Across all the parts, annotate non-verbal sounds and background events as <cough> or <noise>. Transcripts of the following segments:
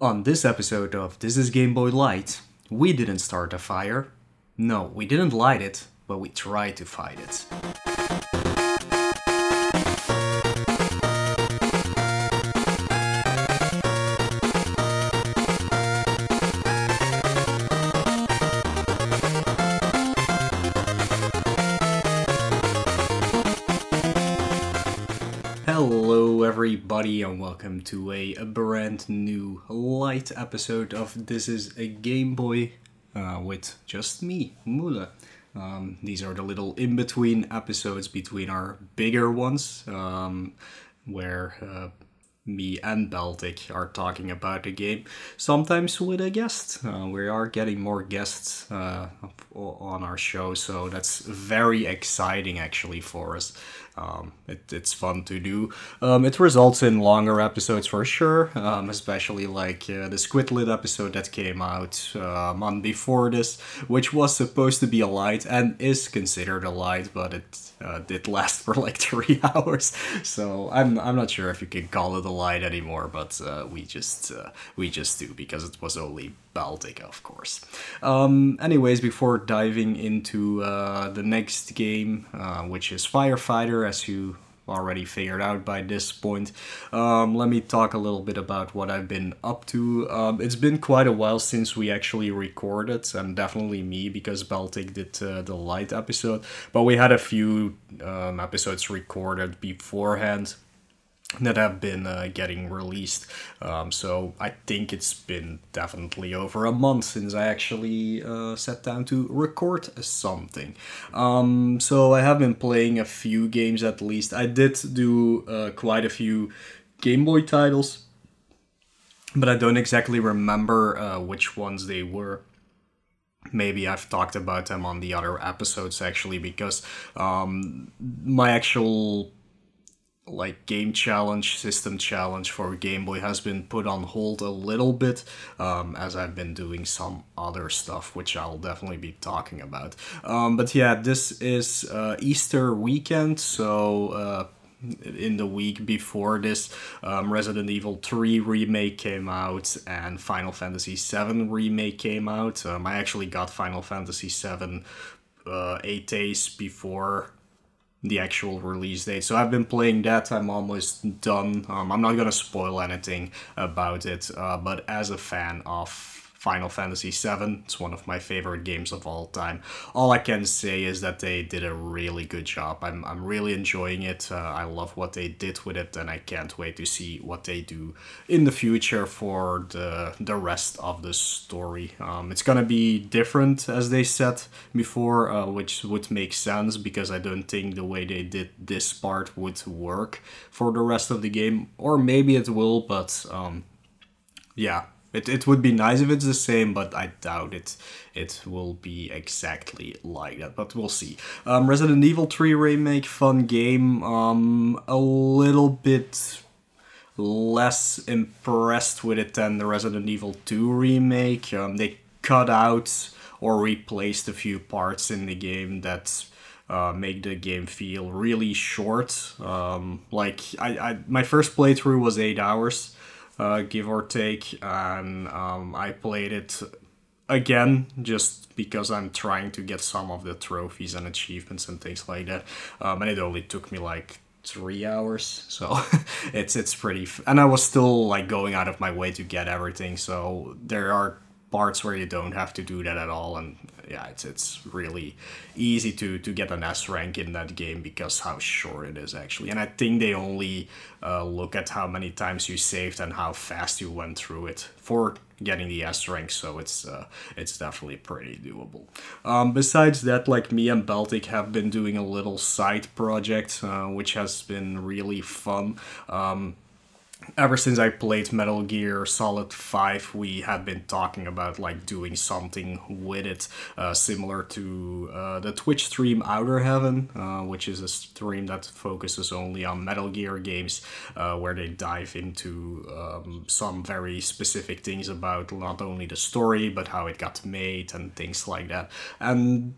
On this episode of This is Game Boy Light, we didn't start a fire. No, we didn't light it, but we tried to fight it. And welcome to a, a brand new light episode of This is a Game Boy uh, with just me, Mula. Um, these are the little in between episodes between our bigger ones, um, where uh, me and Baltic are talking about the game, sometimes with a guest. Uh, we are getting more guests uh, on our show, so that's very exciting actually for us. Um, it, it's fun to do. Um, it results in longer episodes for sure, um, especially like uh, the Squidlet episode that came out uh, a month before this, which was supposed to be a light and is considered a light, but it uh, did last <laughs> for like three <laughs> hours. So I'm I'm not sure if you can call it a light anymore, but uh, we just uh, we just do because it was only Baltic, of course. Um, anyways, before diving into uh, the next game, uh, which is Firefighter, as you already figured out by this point, um, let me talk a little bit about what I've been up to. Um, it's been quite a while since we actually recorded, and definitely me because Baltic did uh, the light episode, but we had a few um, episodes recorded beforehand that have been uh, getting released. Um, so I think it's been definitely over a month since I actually uh, sat down to record something. Um, so I have been playing a few games at least. I did do uh, quite a few Game Boy titles, but I don't exactly remember uh, which ones they were maybe I've talked about them on the other episodes actually because um, my actual like game challenge system challenge for game boy has been put on hold a little bit um, as i've been doing some other stuff which i'll definitely be talking about um, but yeah this is uh, easter weekend so uh, in the week before this, um, Resident Evil 3 remake came out and Final Fantasy 7 remake came out. Um, I actually got Final Fantasy 7 uh, eight days before the actual release date. So I've been playing that. I'm almost done. Um, I'm not gonna spoil anything about it, uh, but as a fan of Final Fantasy VII, it's one of my favorite games of all time. All I can say is that they did a really good job. I'm, I'm really enjoying it. Uh, I love what they did with it, and I can't wait to see what they do in the future for the the rest of the story. Um, it's gonna be different, as they said before, uh, which would make sense because I don't think the way they did this part would work for the rest of the game, or maybe it will, but um, yeah, it, it would be nice if it's the same, but I doubt it. It will be exactly like that, but we'll see. Um, Resident Evil 3 remake, fun game. Um, a little bit less impressed with it than the Resident Evil 2 remake. Um, they cut out or replaced a few parts in the game that uh, make the game feel really short. Um, like I, I, my first playthrough was eight hours uh, give or take. And um, I played it again just because I'm trying to get some of the trophies and achievements and things like that. Um, and it only took me like three hours so <laughs> it's it's pretty f- and i was still like going out of my way to get everything so there are parts where you don't have to do that at all and yeah it's it's really easy to to get an s rank in that game because how short it is actually and i think they only uh, look at how many times you saved and how fast you went through it for getting the S rank, so it's uh, it's definitely pretty doable. Um, besides that, like me and Baltic have been doing a little side project, uh, which has been really fun. Um, ever since I played Metal Gear Solid 5, we have been talking about like doing something with it, uh, similar to uh, the Twitch stream Outer Heaven, uh, which is a stream that focuses only on Metal Gear games, uh, where they dive into um, some very specific things about not only the story but how it got made and things like that. And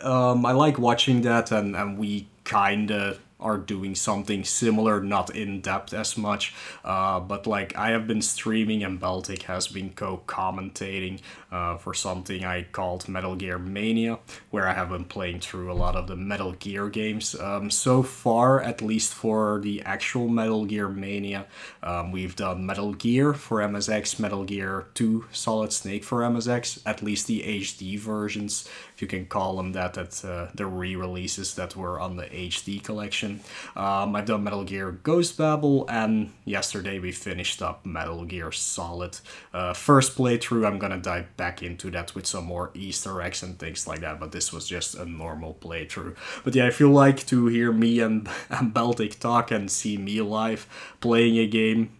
um, I like watching that, and, and we kinda are doing something similar, not in depth as much. Uh, but like I have been streaming and Baltic has been co-commentating uh, for something I called Metal Gear Mania, where I have been playing through a lot of the Metal Gear games. Um, so far, at least for the actual Metal Gear Mania, um, we've done Metal Gear for MSX, Metal Gear 2 Solid Snake for MSX, at least the HD versions, if you can call them that, that uh, the re-releases that were on the HD collection. Um, I've done Metal Gear Ghost Babel, and yesterday we finished up Metal Gear Solid. Uh, first playthrough, I'm gonna dive back into that with some more Easter eggs and things like that, but this was just a normal playthrough. But yeah, if you like to hear me and, <laughs> and Baltic talk and see me live playing a game,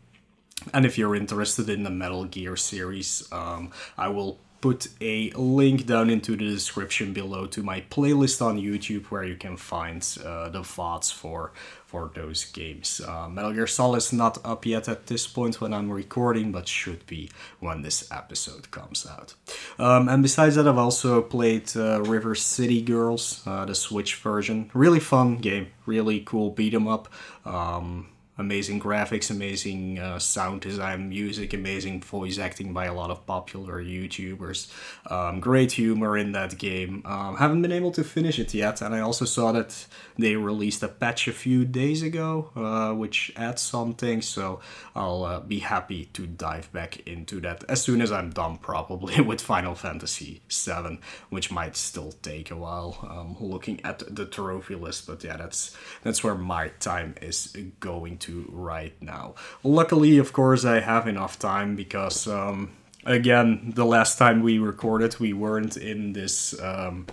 and if you're interested in the Metal Gear series, um, I will put a link down into the description below to my playlist on YouTube where you can find uh, the VODs for for those games. Uh, Metal Gear Solid is not up yet at this point when I'm recording, but should be when this episode comes out. Um, and besides that, I've also played uh, River City Girls, uh, the Switch version. Really fun game, really cool beat 'em up. Um, amazing graphics, amazing uh, sound design, music, amazing voice acting by a lot of popular YouTubers. Um, great humor in that game. Um, haven't been able to finish it yet, and I also saw that they released a patch a few days ago, uh, which adds something. So I'll uh, be happy to dive back into that as soon as I'm done, probably <laughs> with Final Fantasy VII, which might still take a while. Um, looking at the trophy list, but yeah, that's that's where my time is going to to right now. Luckily, of course, I have enough time because, um, again, the last time we recorded, we weren't in this um,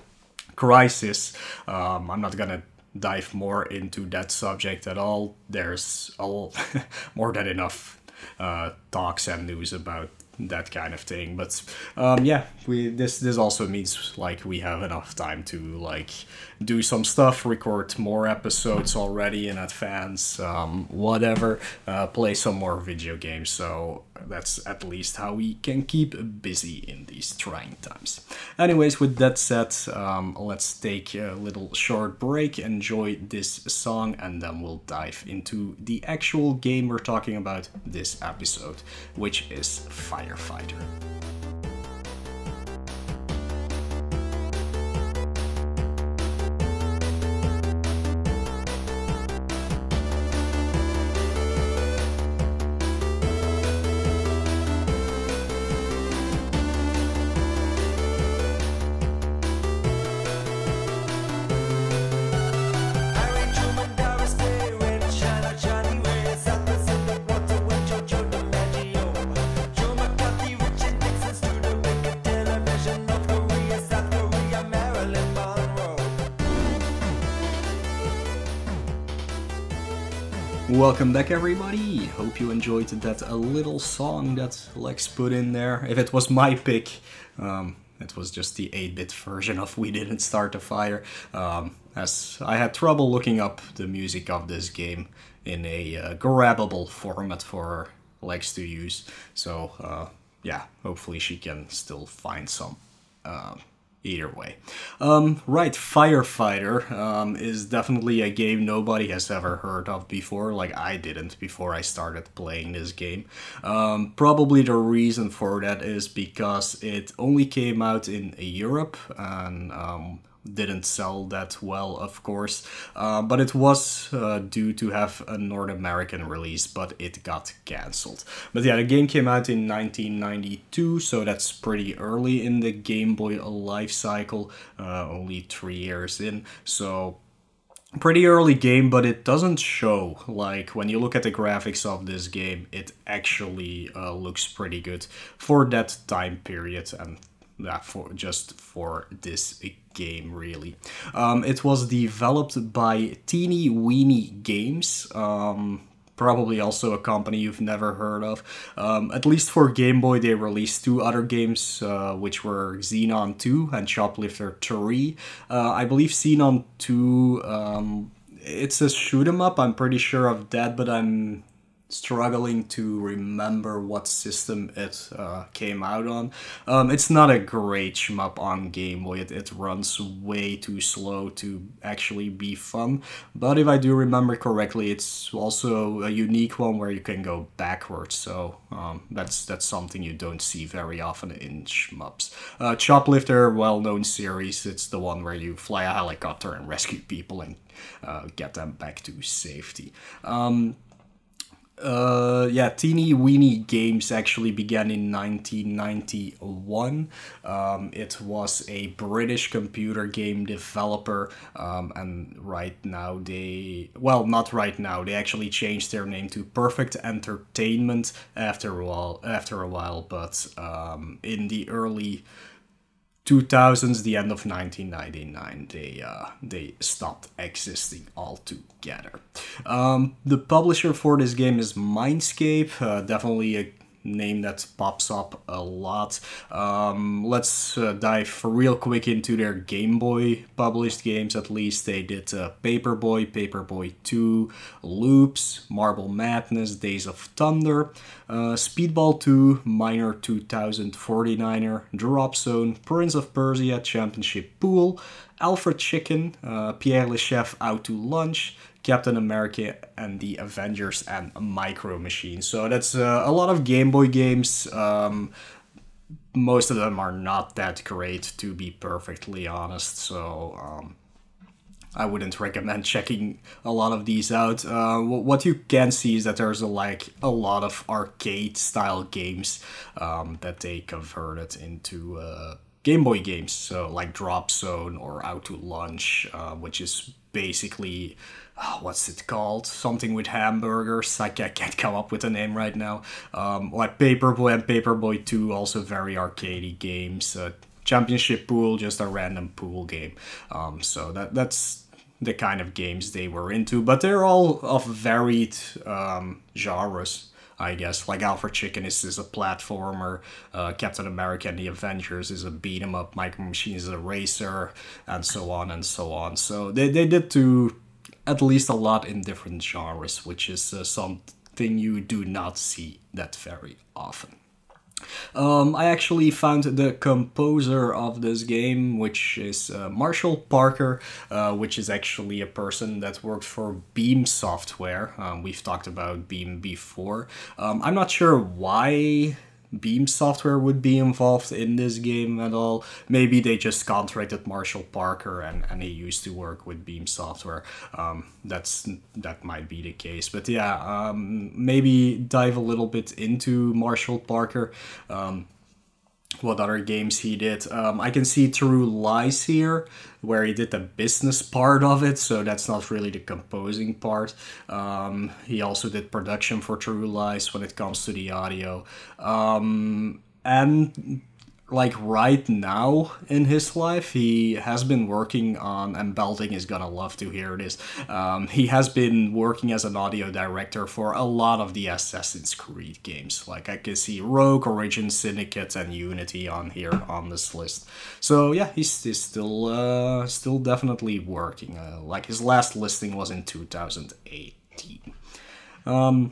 crisis. Um, I'm not gonna dive more into that subject at all. There's all <laughs> more than enough uh, talks and news about that kind of thing. But um, yeah, we this this also means like we have enough time to like do some stuff, record more episodes already in advance, um, whatever, uh, play some more video games. So that's at least how we can keep busy in these trying times. Anyways, with that said, um, let's take a little short break, enjoy this song, and then we'll dive into the actual game we're talking about this episode, which is Firefighter. Welcome back, everybody. Hope you enjoyed that a little song that Lex put in there. If it was my pick, um, it was just the 8 bit version of We Didn't Start a Fire, um, as I had trouble looking up the music of this game in a uh, grabbable format for Lex to use. So, uh, yeah, hopefully she can still find some. Uh, either way. Um, right, Firefighter um, is definitely a game nobody has ever heard of before, like I didn't before I started playing this game. Um, probably the reason for that is because it only came out in Europe and um, didn't sell that well, of course, uh, but it was uh, due to have a North American release, but it got cancelled. But yeah, the game came out in 1992, so that's pretty early in the Game Boy life cycle, uh, only three years in. So pretty early game but it doesn't show like when you look at the graphics of this game it actually uh, looks pretty good for that time period and yeah, for just for this game really. Um, it was developed by Teeny Weeny Games. Um, probably also a company you've never heard of. Um, at least for Game Boy, they released two other games, uh, which were Xenon 2 and Choplifter 3. Uh, I believe Xenon 2, um, it's a shoot 'em up. I'm pretty sure of that, but I'm struggling to remember what system it uh, came out on. Um, it's not a great shmup on Game Boy. It, it runs way too slow to actually be fun. But if I do remember correctly, it's also a unique one where you can go backwards. So um, that's that's something you don't see very often in shmups. Uh, Choplifter, well-known series. It's the one where you fly a helicopter and rescue people and uh, get them back to safety. Um, uh, yeah, Teeny Weeny Games actually began in 1991. Um, it was a British computer game developer, um, and right now they, well, not right now, they actually changed their name to Perfect Entertainment after a while. After a while, but um, in the early 2000s, the end of 1999, they uh, they stopped existing altogether. Um, the publisher for this game is Mindscape, uh, definitely a name that pops up a lot. Um, let's uh, dive real quick into their Game Boy published games. At least they did uh, Paperboy, Paperboy 2, Loopz, Marble Madness, Days of Thunder, uh, Speedball 2, Miner 2049er, Drop Zone, Prince of Persia Championship Pool, Alfred Chicken, uh, Pierre Le Chef Out to Lunch, Captain America and the Avengers and Micro Machines. So that's uh, a lot of Game Boy games. Um, most of them are not that great, to be perfectly honest. So um, I wouldn't recommend <laughs> checking a lot of these out. Uh, what you can see is that there's a, like a lot of arcade style games um, that they converted into. Uh, Game Boy games, so like Drop Zone or Out to Lunch, uh, which is basically oh, what's it called? Something with hamburgers. I can't come up with a name right now. Um, like Paperboy and Paperboy 2, also very arcadey games. Uh, Championship Pool, just a random pool game. Um, so that that's the kind of games they were into, but they're all of varied um, genres. I guess like Alfred Chicken is, is a platformer, uh, Captain America and the Avengers is a beat 'em up, Micro Machines is a racer, and so on and so on. So they, they did to at least a lot in different genres, which is uh, something you do not see that very often. Um, I actually found the composer of this game, which is uh, Marshall Parker, uh, which is actually a person that worked for Beam Software. Um, we've talked about Beam before. Um, I'm not sure why Beam Software would be involved in this game at all. Maybe they just contracted Marshall Parker and, and he used to work with Beam Software. Um, that's that might be the case. But yeah, um, maybe dive a little bit into Marshall Parker. Um, what other games he did. Um, I can see True Lies here, where he did the business part of it, so that's not really the composing part. Um, he also did production for True Lies when it comes to the audio. Um, and like right now in his life he has been working on and Baltic is gonna love to hear this um, he has been working as an audio director for a lot of the assassin's creed games. Like i can see rogue origin syndicate and unity on here on this list. So yeah he's, he's still uh, still definitely working. Uh, like his last listing was in 2018 um,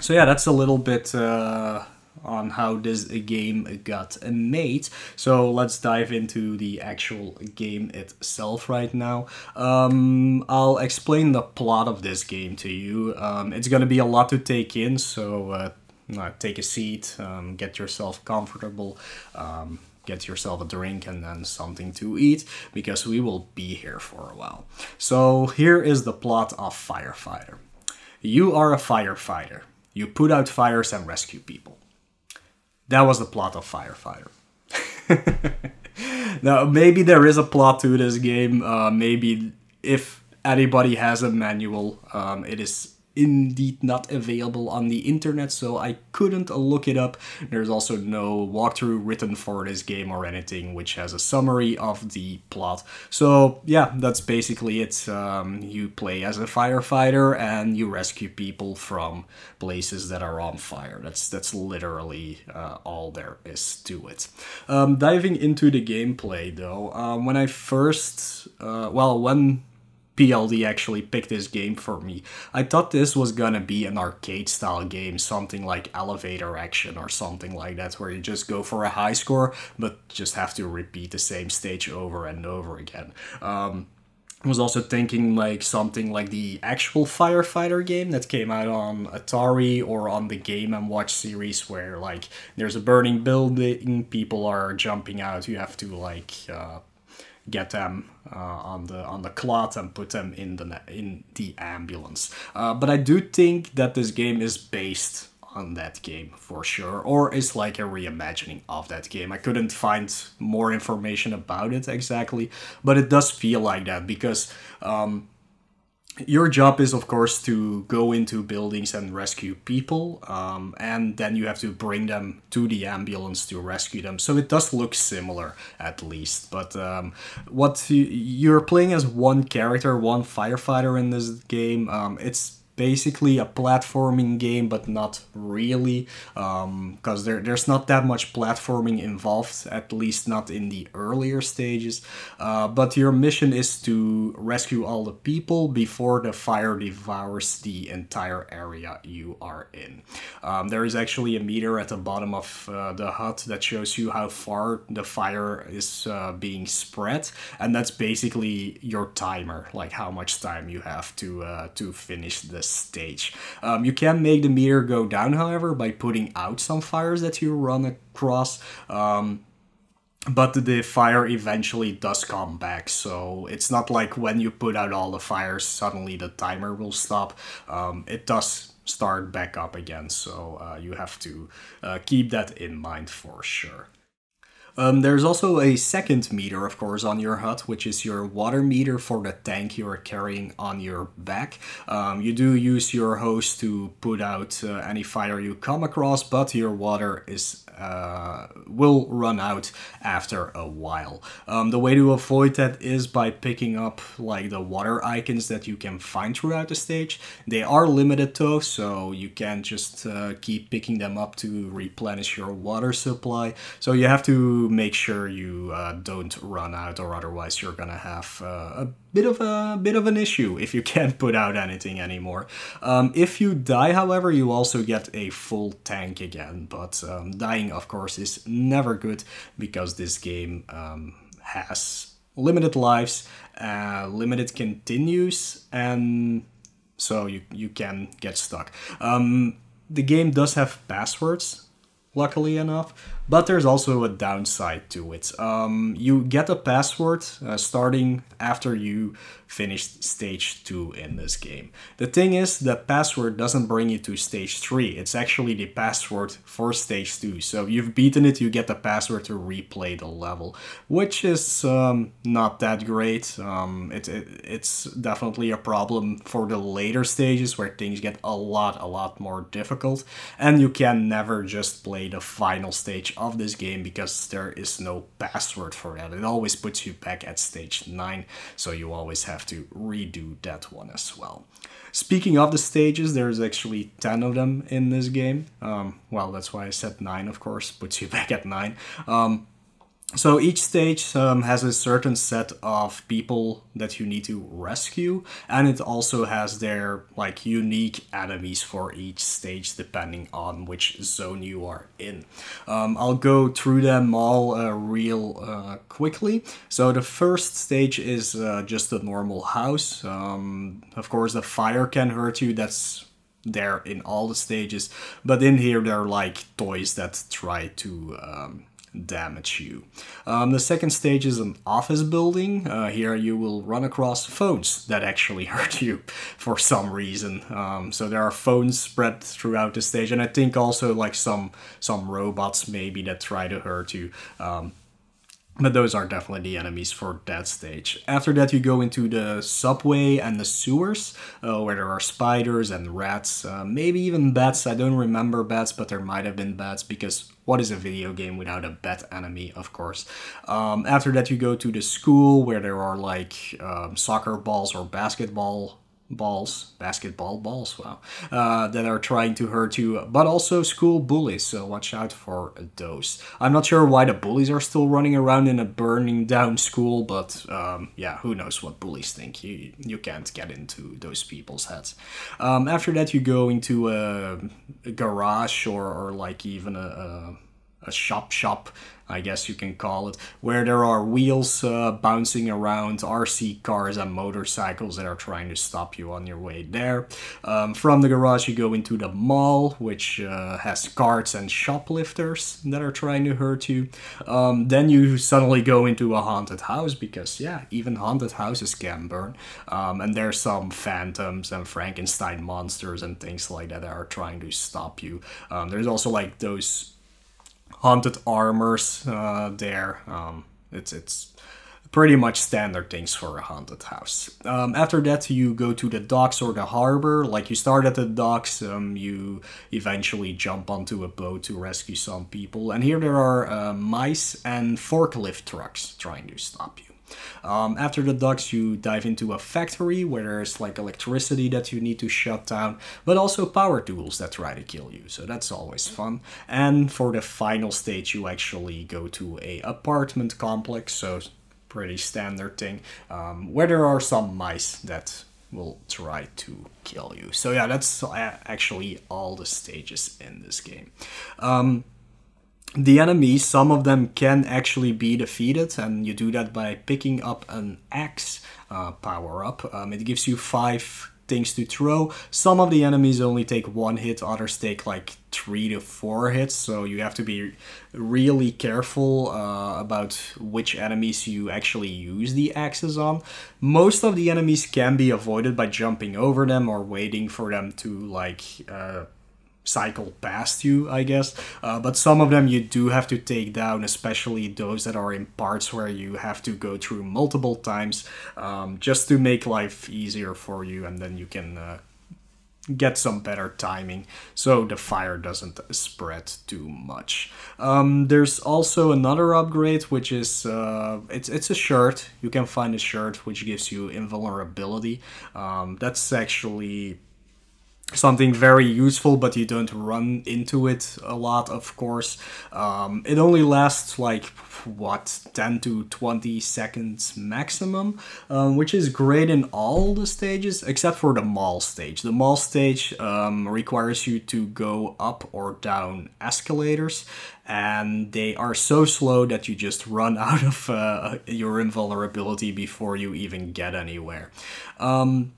so yeah that's a little bit uh, on how this game got made. So let's dive into the actual game itself right now. Um, I'll explain the plot of this game to you. Um, it's gonna be a lot to take in, so uh, uh, take a seat, um, get yourself comfortable. Um, get yourself a drink and then something to eat because we will be here for a while. So, here is the plot of Firefighter. You are a firefighter. You put out fires and rescue people. That was the plot of Firefighter. <laughs> now, maybe there is a plot to this game. Uh, maybe if anybody has a manual, um, it is indeed not available on the internet, so I couldn't look it up. There's also no walkthrough written for this game or anything, which has a summary of the plot. So, yeah, that's basically it. Um, you play as a firefighter and you rescue people from places that are on fire. That's that's literally uh, all there is to it. Um, diving into the gameplay, though, um, when I first, uh, well, when PLD actually picked this game for me. I thought this was gonna be an arcade style game, something like elevator action or something like that, where you just go for a high score, but just have to repeat the same stage over and over again. Um, I was also thinking like something like the actual firefighter game that came out on Atari or on the Game and Watch series, where like there's a burning building, people are jumping out, you have to like uh, get them uh, on the on the clot and put them in the in the ambulance. Uh, but I do think that this game is based on that game for sure, or is like a reimagining of that game. I couldn't find more information about it exactly, but it does feel like that because. Um, your job is of course to go into buildings and rescue people um, and then you have to bring them to the ambulance to rescue them. So it does look similar at least. But um, what you, you're playing as one character one firefighter in this game um, it's basically a platforming game, but not really, because um, there, there's not that much platforming involved, at least not in the earlier stages. Uh, but your mission is to rescue all the people before the fire devours the entire area you are in. Um, there is actually a meter at the bottom of uh, the HUD that shows you how far the fire is uh, being spread, and that's basically your timer, like how much time you have to uh, to finish this stage. Um, you can make the meter go down, however, by putting out some fires that you run across. Um, but the fire eventually does come back, so it's not like when you put out all the fires, suddenly the timer will stop. Um, it does start back up again, so uh, you have to uh, keep that in mind for sure. Um, there's also a second meter, of course, on your HUD, which is your water meter for the tank you are carrying on your back. Um, you do use your hose to put out uh, any fire you come across, but your water is uh, will run out after a while. Um, the way to avoid that is by picking up like the water icons that you can find throughout the stage. They are limited though, so you can't just uh, keep picking them up to replenish your water supply. So you have to make sure you uh, don't run out, or otherwise you're gonna have uh, a bit of a bit of an issue if you <laughs> can't put out anything anymore. Um, if you die, however, you also get a full tank again. But um, dying, of course, is never good because this game um, has limited lives, uh, limited continues, and so you you can get stuck. Um, the game does have passwords, luckily enough but there's also a downside to it. Um, you get a password uh, starting after you finished stage 2 in this game. The thing is, the password doesn't bring you to stage 3, it's actually the password for stage 2. So you've beaten it, you get the password to replay the level, which is um, not that great. Um, it, it, it's definitely a problem for the later stages where things get a lot, a lot more difficult, and you can never just play the final stage of this game because there is no password for that. It always puts you back at stage 9, so you always have to redo that one as well. Speaking of the stages, there's actually 10 of them in this game. Um, well, that's why I said 9, of course, puts you <laughs> back at 9. Um, so each stage um, has a certain set of people that you need to rescue, and it also has their like unique enemies for each stage depending on which zone you are in. Um, I'll go through them all uh, real uh, quickly. So the first stage is uh, just a normal house. Um, of course, the fire can hurt you. That's there in all the stages, but in here there are like toys that try to um, damage you. Um, the second stage is an office building. Uh, here you will run across phones that actually <laughs> hurt you for some reason. Um, so there are phones spread throughout the stage, and I think also like some some robots maybe that try to hurt you. Um, but those are definitely the enemies for that stage. After that, you go into the subway and the sewers, uh, where there are spiders and rats, uh, maybe even bats. I don't remember bats, but there might have been bats because what is a video game without a bat enemy, of course? Um, after that, you go to the school where there are like um, soccer balls or basketball balls, basketball balls, wow, uh, that are trying to hurt you, but also school bullies, so watch out for those. I'm not sure why the bullies are still running around in a burning down school, but um, yeah, who knows what bullies think. You, you can't get into those people's heads. Um, after that, you go into a, a garage or, or like even a, a a shop shop I guess you can call it, where there are wheels uh, bouncing around, RC cars and motorcycles that are trying to stop you on your way there. Um, from the garage, you go into the mall, which uh, has carts and shoplifters that are trying to hurt you. Um, then you suddenly go into a haunted house because, yeah, even haunted houses can burn. Um, and there's some phantoms and Frankenstein monsters and things like that that are trying to stop you. Um, there's also like those haunted armors uh, there. Um, it's it's pretty much standard things for a haunted house. Um, after that, you go to the docks or the harbor. Like you start at the docks, um, you eventually jump onto a boat to rescue some people. And here there are uh, mice and forklift trucks trying to stop you. Um, after the docks, you dive into a factory where there's like electricity that you need to shut down, but also power tools that try to kill you. So that's always fun. And for the final stage, you actually go to a apartment complex. So pretty standard thing um, where there are some mice that will try to kill you. So yeah, that's actually all the stages in this game. Um, the enemies, some of them can actually be defeated, and you do that by picking up an axe uh, power up. Um, it gives you five things to throw. Some of the enemies only take one hit, others take like three to four hits, so you have to be really careful uh, about which enemies you actually use the axes on. Most of the enemies can be avoided by jumping over them or waiting for them to like. Uh, cycle past you, I guess. Uh, but some of them you do have to take down, especially those that are in parts where you have to go through multiple times um, just to make life easier for you, and then you can. Uh, get some better timing so the fire doesn't spread too much. Um, there's also another upgrade which is uh, it's it's a shirt. You can find a shirt which gives you invulnerability. Um, that's actually something very useful, but you don't run into it a lot, of course. Um, it only lasts like what 10 to 20 seconds maximum, um, which is great in all the stages except for the mall stage. The mall stage um, requires you to go up or down escalators, and they are so slow that you just run <laughs> out of uh, your invulnerability before you even get anywhere. Um,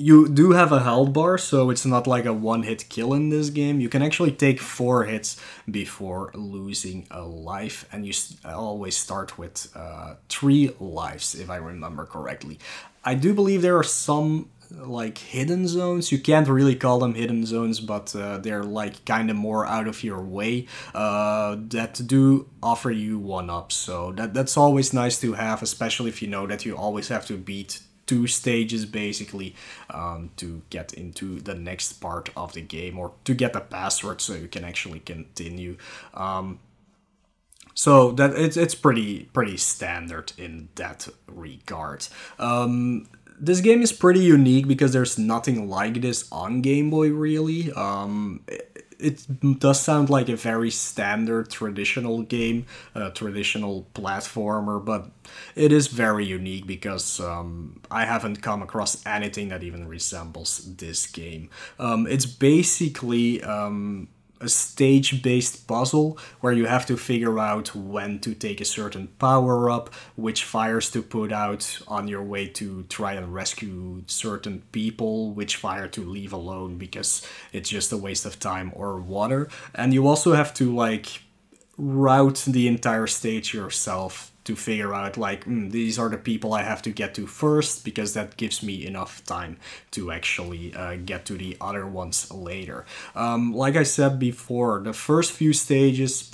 you do have a health bar, so it's not like a one hit kill in this game. You can actually take four hits before losing a life, and you always start with uh, three lives, if I remember correctly. I do believe there are some like hidden zones. You can't really call them hidden zones, but uh, they're like kind of more out of your way uh, that do offer you one up. So that that's always nice to have, especially if you know that you always have to beat two stages basically um, to get into the next part of the game or to get the password so you can actually continue. Um, so that it's it's pretty pretty standard in that regard. Um, this game is pretty unique because there's nothing like this on Game Boy really. Um, it does sound like a very standard traditional game, a traditional platformer, but it is very unique because um, I haven't come across anything that even resembles this game. Um, it's basically um, a stage based puzzle where you have to figure out when to take a certain power up, which fires to put out on your way to try and rescue certain people, which fire to leave alone because it's just a waste of time or water. And you also have to like route the entire stage yourself to figure out like mm, these are the people I have to get to first because that gives me enough time to actually uh, get to the other ones later. Um, like I said before, the first few stages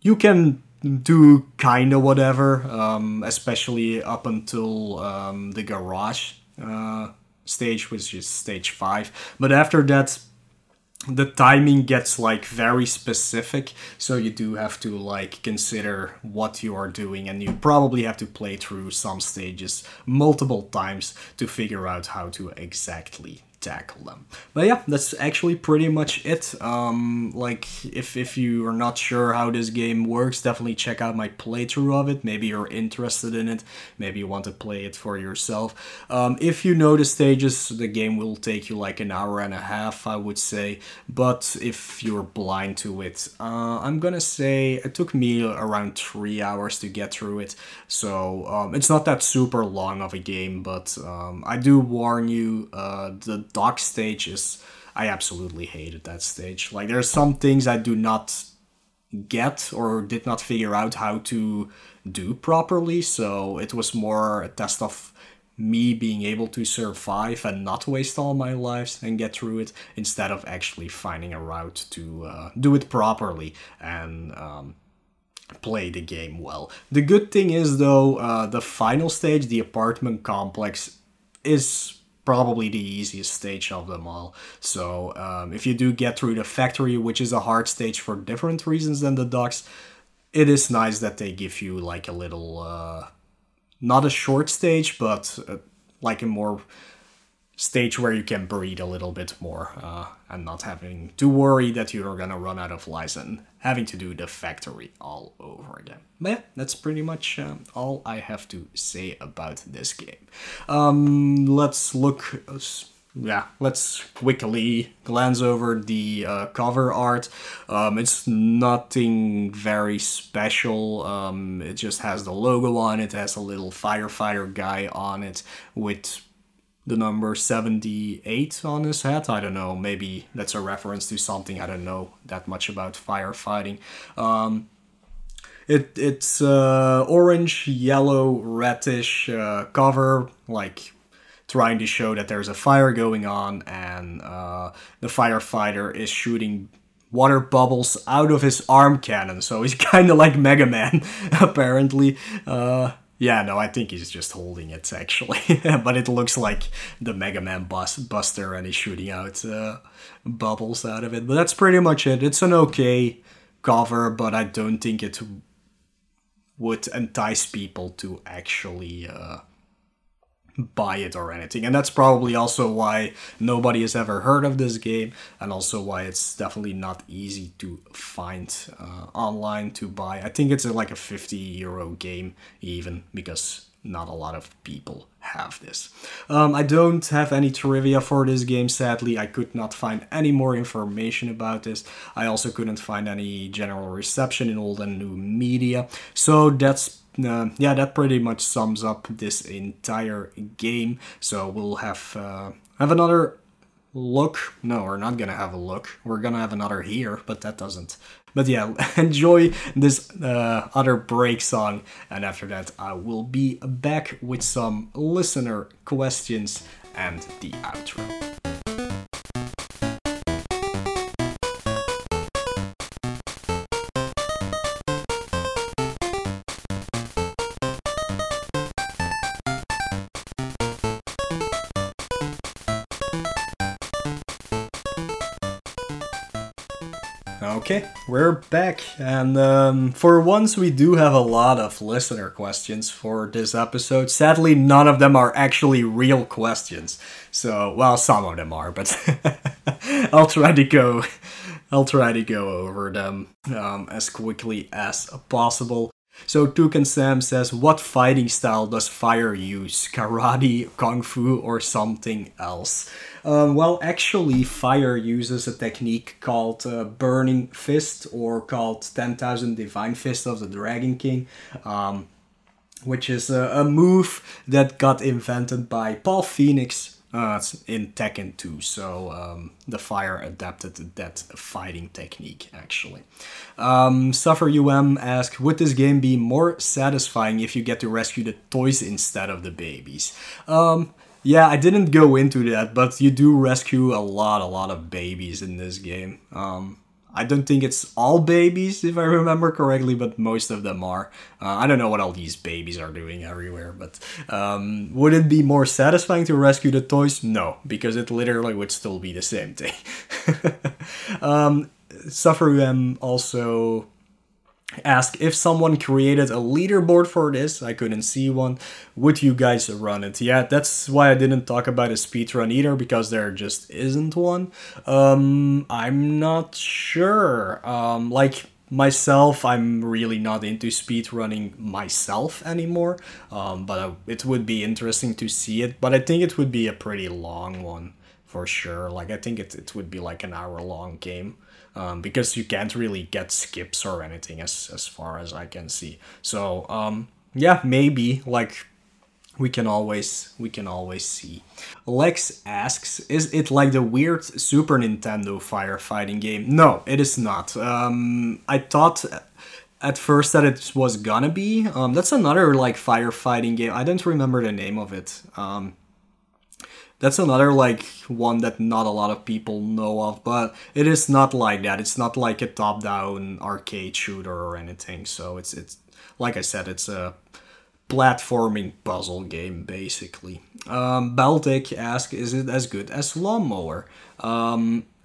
you can do kind of whatever, um, especially up until um, the garage uh, stage, which is stage five. But after that, the timing gets like very specific so you do have to like consider what you are doing and you probably have to play through some stages multiple times to figure out how to exactly tackle them. But yeah, that's actually pretty much it. Um, like, if, if you are not sure how this game works, definitely check out my playthrough of it. Maybe you're interested in it. Maybe you want to play it for yourself. Um, if you know the stages, the game will take you like an hour and a half, I would say. But if you're blind to it, uh, I'm gonna say it took me around three hours to get through it. So um, it's not that super long of a game, but um, I do warn you, uh, the dock stage is I absolutely hated that stage. Like there are some things I do not get or did not figure out how to do properly, so it was more a test of me being able to survive and not waste all my lives and get through it instead of actually finding a route to uh, do it properly and um, play the game well. The good thing is though, uh, the final stage, the apartment complex, is probably the easiest stage of them all. So um, if you do get through the factory, which is a hard stage for different reasons than the docks, it is nice that they give you like a little, uh, not a short stage, but uh, like a more stage where you can breathe a little bit more uh, and not having to worry that you're gonna run out of lives and having to do the factory all over again. But yeah, that's pretty much uh, all I have to say about this game. Um, let's look. Yeah, let's quickly glance over the uh, cover art. Um, it's nothing very special. Um, it just has the logo on it, has a little firefighter guy on it with the number 78 on his hat. I don't know, maybe that's a reference to something. I don't know that much about firefighting. Um, it, it's uh, orange, yellow, reddish uh, cover, like trying to show that there's a fire going on and uh, the firefighter is shooting water bubbles out of his arm cannon. So he's <laughs> kind of like Mega Man, <laughs> apparently. Uh, yeah, no, I think he's just holding it actually, <laughs> but it looks like the Mega Man bus- Buster, and he's shooting out uh, bubbles out of it. But that's pretty much it. It's an okay cover, but I don't think it would entice people to actually uh, buy it or anything. And that's probably also why nobody has ever heard of this game, and also why it's definitely not easy to find uh, online to buy. I think it's a, like a 50 euro game, even because not a lot of people have this. Um, I don't have any trivia for this game, sadly. I could not find any more information about this. I also couldn't find any general reception in old and new media. So that's uh, yeah, that pretty much sums up this entire game. So we'll have uh, have another look. No, we're not gonna have a look. We're gonna have another here, but that doesn't. But yeah, <laughs> enjoy this uh, other break song, and after that, I will be back with some listener questions and the outro. Okay, we're back, and um, for once we do have a lot of listener questions for this episode. Sadly, none of them are actually real questions. So, well, some of them are, but <laughs> I'll try to go. I'll try to go over them um, as quickly as possible. So Tukan Sam says, what fighting style does Fire use? Karate, Kung Fu, or something else? Um, well, actually, Fire uses a technique called uh, Burning Fist or called 10,000 Divine Fist of the Dragon King. Um, which is a, a, move that got invented by Paul Phoenix uh, it's in Tekken 2. So um, the Fire adapted that fighting technique actually. Um, Suffer UM asked, would this game be more satisfying if you get to rescue the toys instead of the babies? Um, yeah, I didn't go into that, but you do rescue a lot, a lot of babies in this game. Um, I don't think it's all babies, if I remember correctly, but most of them are. Uh, I don't know what all these babies are doing everywhere, but um, would it be more satisfying to rescue the toys? No, because it literally would still be the same thing. <laughs> um, Sufferum also ask if someone created a leaderboard for this. I couldn't see one. Would you guys run it? Yeah that's why i didn't talk about a speedrun either because there just isn't one. Um i'm not sure. Um like myself i'm really not into speedrunning myself anymore. Um but uh, it would be interesting to see it but i think it would be a pretty long one for sure like i think it, it would be like an hour long game um, because you can't really get skips or anything as as far as I can see. So um, yeah, maybe like we can always we can always see. Lex asks, "Is it like the weird Super Nintendo firefighting game?" No, it is not. Um, I thought at first that it was gonna be. Um, that's another like firefighting game. I don't remember the name of it. Um, that's another like one that not a lot of people know of but it is not like that. It's not like a top down arcade shooter or anything. So it's it's like i said it's a platforming puzzle game basically. Um baltic asks is it as good as lawnmower? Um <laughs>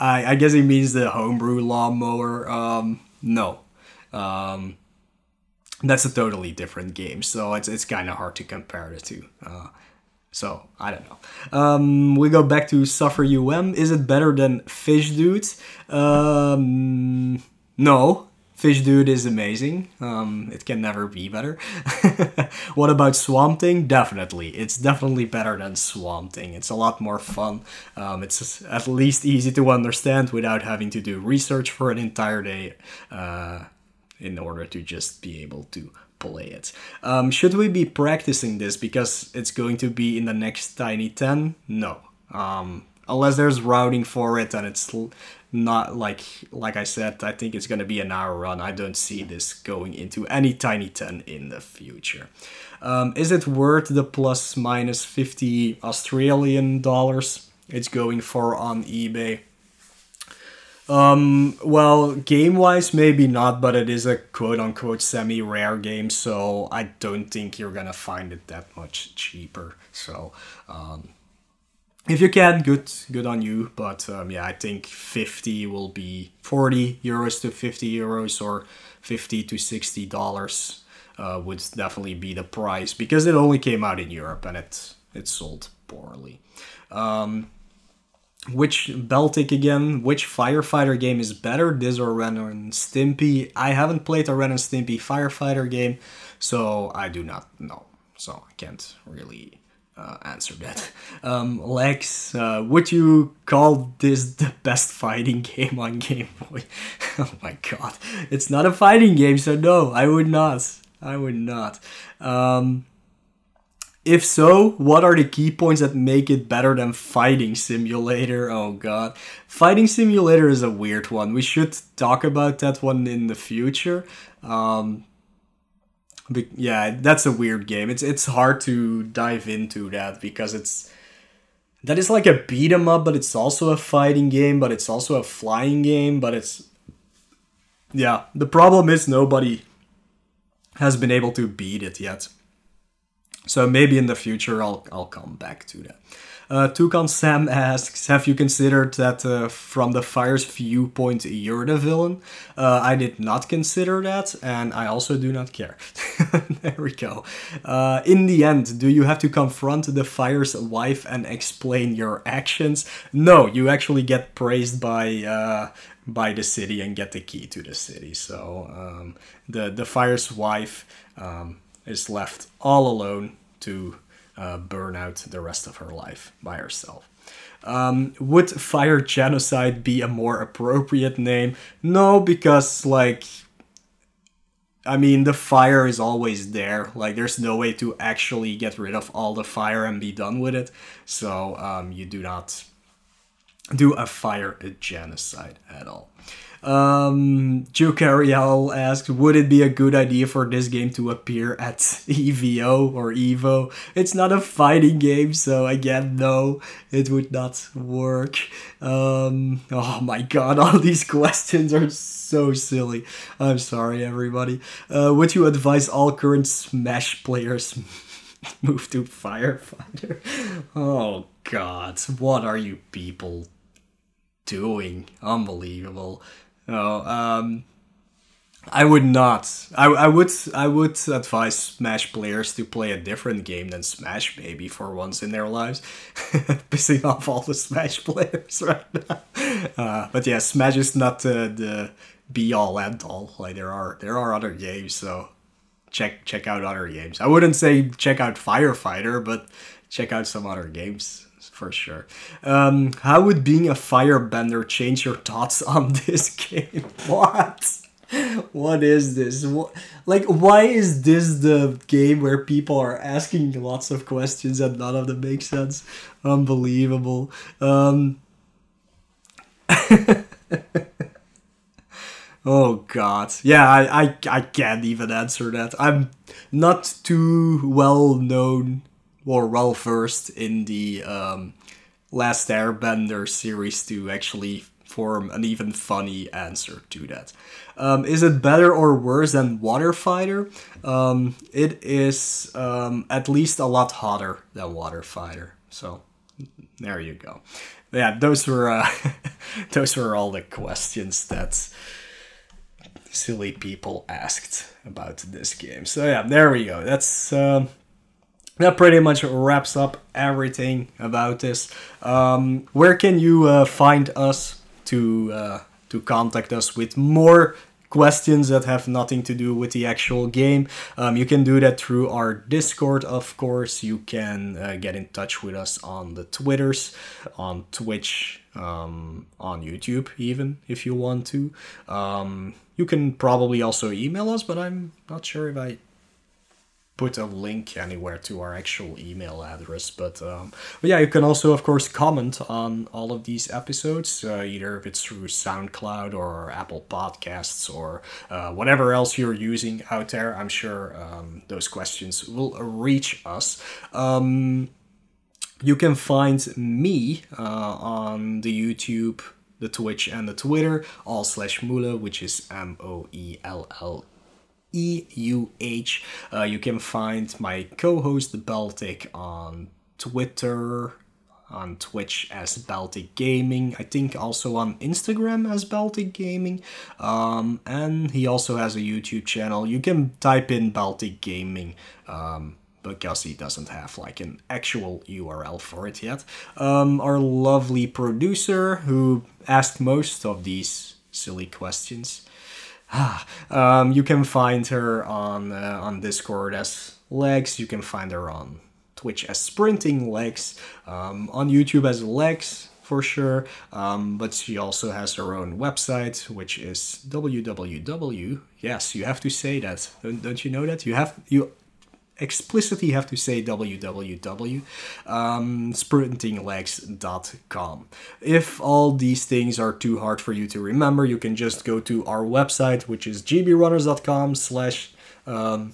I, I guess he means the homebrew lawnmower. Um no. Um that's a totally different game. So it's, it's kind of hard to compare the two. Uh, so I don't know. Um, we go back to Suffer UM. Is it better than Fish Dude? Um, no. Fish Dude is amazing. Um, it can never be better. <laughs> what about Swamp Thing? Definitely. It's definitely better than Swamp Thing. It's a lot more fun. Um, it's at least easy to understand without having to do research for an entire day uh, in order to just be able to play it. Um, should we be practicing this because it's going to be in the next Tiny 10? No. Um, unless there's routing for it and it's not like like I said, I think it's going to be an hour run. I don't see this going into any Tiny 10 in the future. Um, is it worth the plus minus 50 Australian dollars it's going for on eBay? Um, well, game wise, maybe not, but it is a quote unquote semi rare game, so I don't think you're gonna find it that much cheaper. So, um, if you can, good, good on you. But um, yeah, I think 50 will be 40 euros to 50 euros or 50 to 60 dollars uh, would definitely be the price because it only came out in Europe and it it sold poorly. Um, which Baltic again, which firefighter game is better, this or Ren and Stimpy? I haven't played a Ren and Stimpy firefighter game, so I do not know. So I can't really uh, answer that. <laughs> Um, Lex, uh, would you call this the best fighting <laughs> game on Game Boy? <laughs> oh my god. It's not a fighting game, so no, I would not. I would not. Um, if so, what are the key points that make it better than Fighting Simulator? <laughs> Oh god. Fighting Simulator is a weird one. We should talk about that one in the future. Um, but yeah, that's a weird game. It's it's hard to dive into that because it's that is like a beat 'em up, but it's also a fighting game, but it's also a flying game, but it's yeah. The problem is nobody has been able to beat it yet. So maybe in the future I'll I'll come back to that. Uh, Toucan Sam asks, have you considered that uh, from the fire's viewpoint you're the villain? Uh, I did not consider that, and I also do not care. <laughs> there we go. Uh, in the end, do you have to confront the fire's wife and explain your actions? No, you actually get praised by uh, by the city and get the key to the city. So um, the the fire's wife. Um, is left all alone to uh, burn out the rest of her life by herself. Um, would fire genocide be a more appropriate name? No, because like I mean, the fire is always there. Like, there's no way to actually get rid of all the fire and be done with it. So, um, you do not do a fire genocide at all. Um, Juke Ariel asked, would it be a good idea for this game to appear at EVO or EVO? It's not a fighting game, so again, no, it would not work. Um, oh my god, <laughs> all these questions are so silly. I'm sorry, everybody. Uh, would you advise all current Smash players <laughs> move to Firefighter? <laughs> Oh god, what are you people doing? Unbelievable. Oh, um, I would not. I, I would I would advise Smash players to play a different game than Smash maybe for once in their lives, <laughs> pissing off all the Smash players <laughs> right now. Uh, but yeah, Smash is not the, the be all end all. Like there are there are other games, so check check out other games. I wouldn't say check out Firefighter, but check out some other games for sure. Um, how would being a firebender change your thoughts on <laughs> this game? What? What is this? What, like, why is this the game where people are asking lots of questions and none of them make sense? Unbelievable. Um, <laughs> oh god, yeah, I, I I can't even answer that. I'm not too well known or well versed in the um, Last Airbender series to actually form an even funny answer to that. Um, is it better or worse than Water Fighter? Um, it is um, at least a lot hotter than Water Fighter. So there you go. Yeah, those were uh, <laughs> those were all the questions that silly people asked about this game. So yeah, there we go. That's um, that pretty much wraps up everything about this. Um, where can you uh, find us to uh, to contact us with more questions that have nothing to do with the actual game? Um, you can do that through our Discord, of course. You can uh, get in touch with us on the Twitters, on Twitch, um, on YouTube, even if you want to. Um, you can probably also email us, but I'm not sure if I put a link anywhere to our actual email address. But, um, but yeah, you can also, of course, comment on all of these episodes, uh, either if it's through SoundCloud or Apple Podcasts or uh, whatever else you're using out there. I'm sure um, those questions will reach us. Um, you can find me uh, on the YouTube, the Twitch, and the Twitter, all slash Mula, which is M O E L L EUH. Uh, you can find my co host The Baltic on Twitter, on Twitch as Baltic Gaming, I think also on Instagram as Baltic Gaming, um, and he also has a YouTube channel. You can type in Baltic Gaming. Um, because he doesn't have like an actual URL for it yet. Um, our lovely producer who asked most of these silly questions <sighs> um, you can find her on uh, on Discord as Legs. You can find her on Twitch as Sprinting Legs. Um, on YouTube as Legs for sure. Um, but she also has her own website, which is www. Yes, you have to say that. Don't, don't you know that? You have you explicitly have to say www, um. If all these things are too hard for you to remember, you can just go to our website, which is gbrunners.com slash um,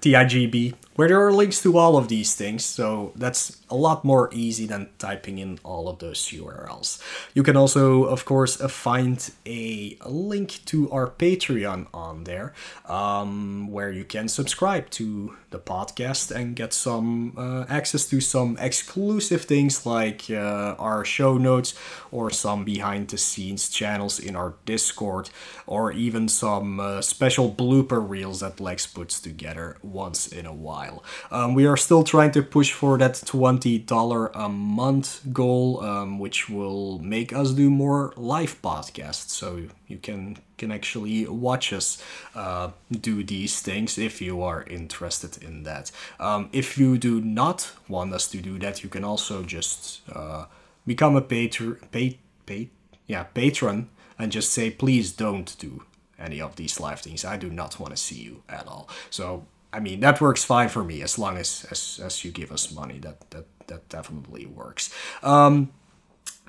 TIGB, where there are links to all of these things, so that's a lot more easy than typing in all of those URLs. You can also, of course, uh, find a link to our Patreon on there, um, where you can subscribe to the podcast and get some uh, access to some exclusive things like uh, our show notes or some behind the scenes channels in our Discord, or even some uh, special blooper reels that Lex puts together once in a while. Um, we are still trying to push for that 20 $20 a month goal, um, which will make us do more live podcasts. So you can can actually watch us uh, do these things if you are interested in that. Um, if you do not want us to do that, you can also just uh, become a patron, pay, pay, yeah, patron, and just say please don't do any of these live things. I do not want to see you at all. So I mean that works fine for me as long as as, as you give us money. That that that definitely works. Um,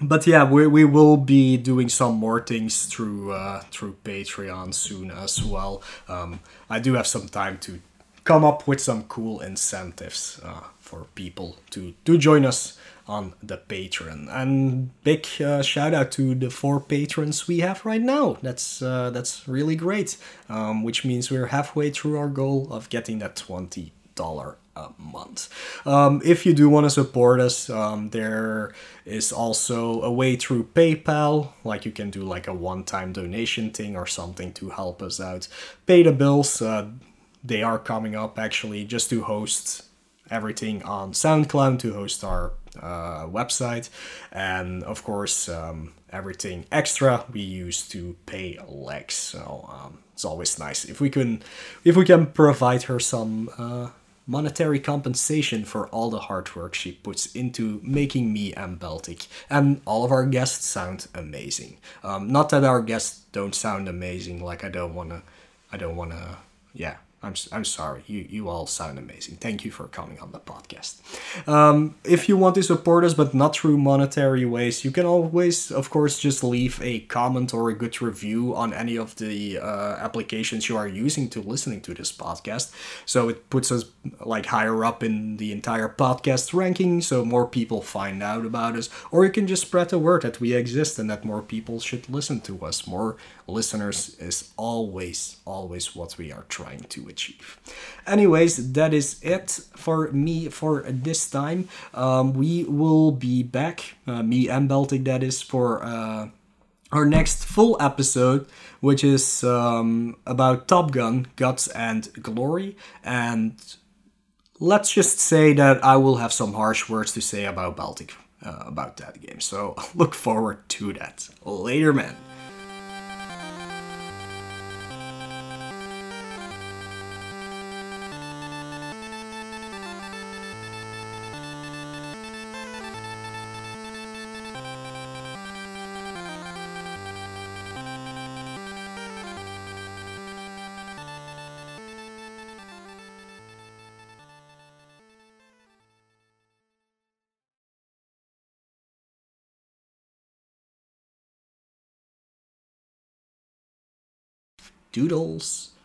but yeah, we, we will be doing some more things through uh, through Patreon soon as well. Um, I do have some time to come up with some cool incentives uh, for people to to join us on the Patreon. And big uh, shout out to the four patrons we have right now. That's uh, that's really great. Um, which means we're halfway through our goal of getting that twenty dollar a month. Um, if you do want to support us, um, there is also a way through PayPal, like you can do like a one-time donation thing or something to help us out. Pay the bills. Uh, they are coming up actually just to host everything on SoundCloud to host our website, and of course um, everything extra we use to pay Lex. So um, it's always nice if we can if we can provide her some. Uh, monetary compensation for all the hard work she puts into making me and Baltic and all of our guests sound amazing. Um, not that our guests don't sound amazing, like I don't wanna, I don't wanna, yeah, I'm, I'm sorry. You, you all sound amazing. Thank you for coming on the podcast. Um, if you want to support us, but not through monetary ways, you can always, of course, just leave a comment or a good review on any of the uh, applications you are using to listening to this podcast. So it puts us like higher up in the entire podcast ranking, so more people find out about us. Or you can just spread the word that we exist and that more people should listen to us. More listeners is always, always what we are trying to achieve. Anyways, that is it for me for this time. Um, we will be back, uh, me and Baltic, that is, for uh, our next full episode, which is um, about Top Gun, Guts and Glory. And let's just say that I will have some harsh words to say about Baltic. Uh, about that game. So <laughs> look forward to that. Later, man. Doodles.